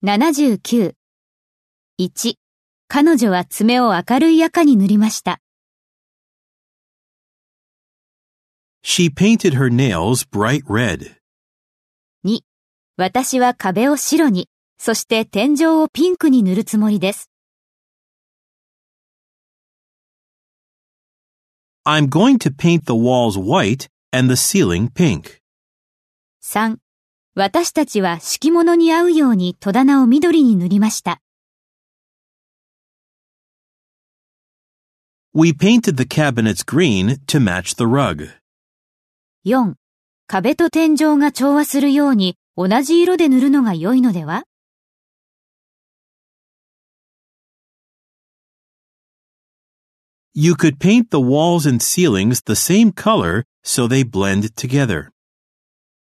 79。1. 彼女は爪を明るい赤に塗りました。She painted her nails bright red. 2. 私は壁を白に、そして天井をピンクに塗るつもりです。I'm going to paint the walls white and the ceiling pink. 3. 私たちは敷物に合うように戸棚を緑に塗りました。We painted the cabinets green to match the rug. 4. 壁と天井が調和するように同じ色で塗るのが良いのでは You could paint the walls and ceilings the same color so they blend together.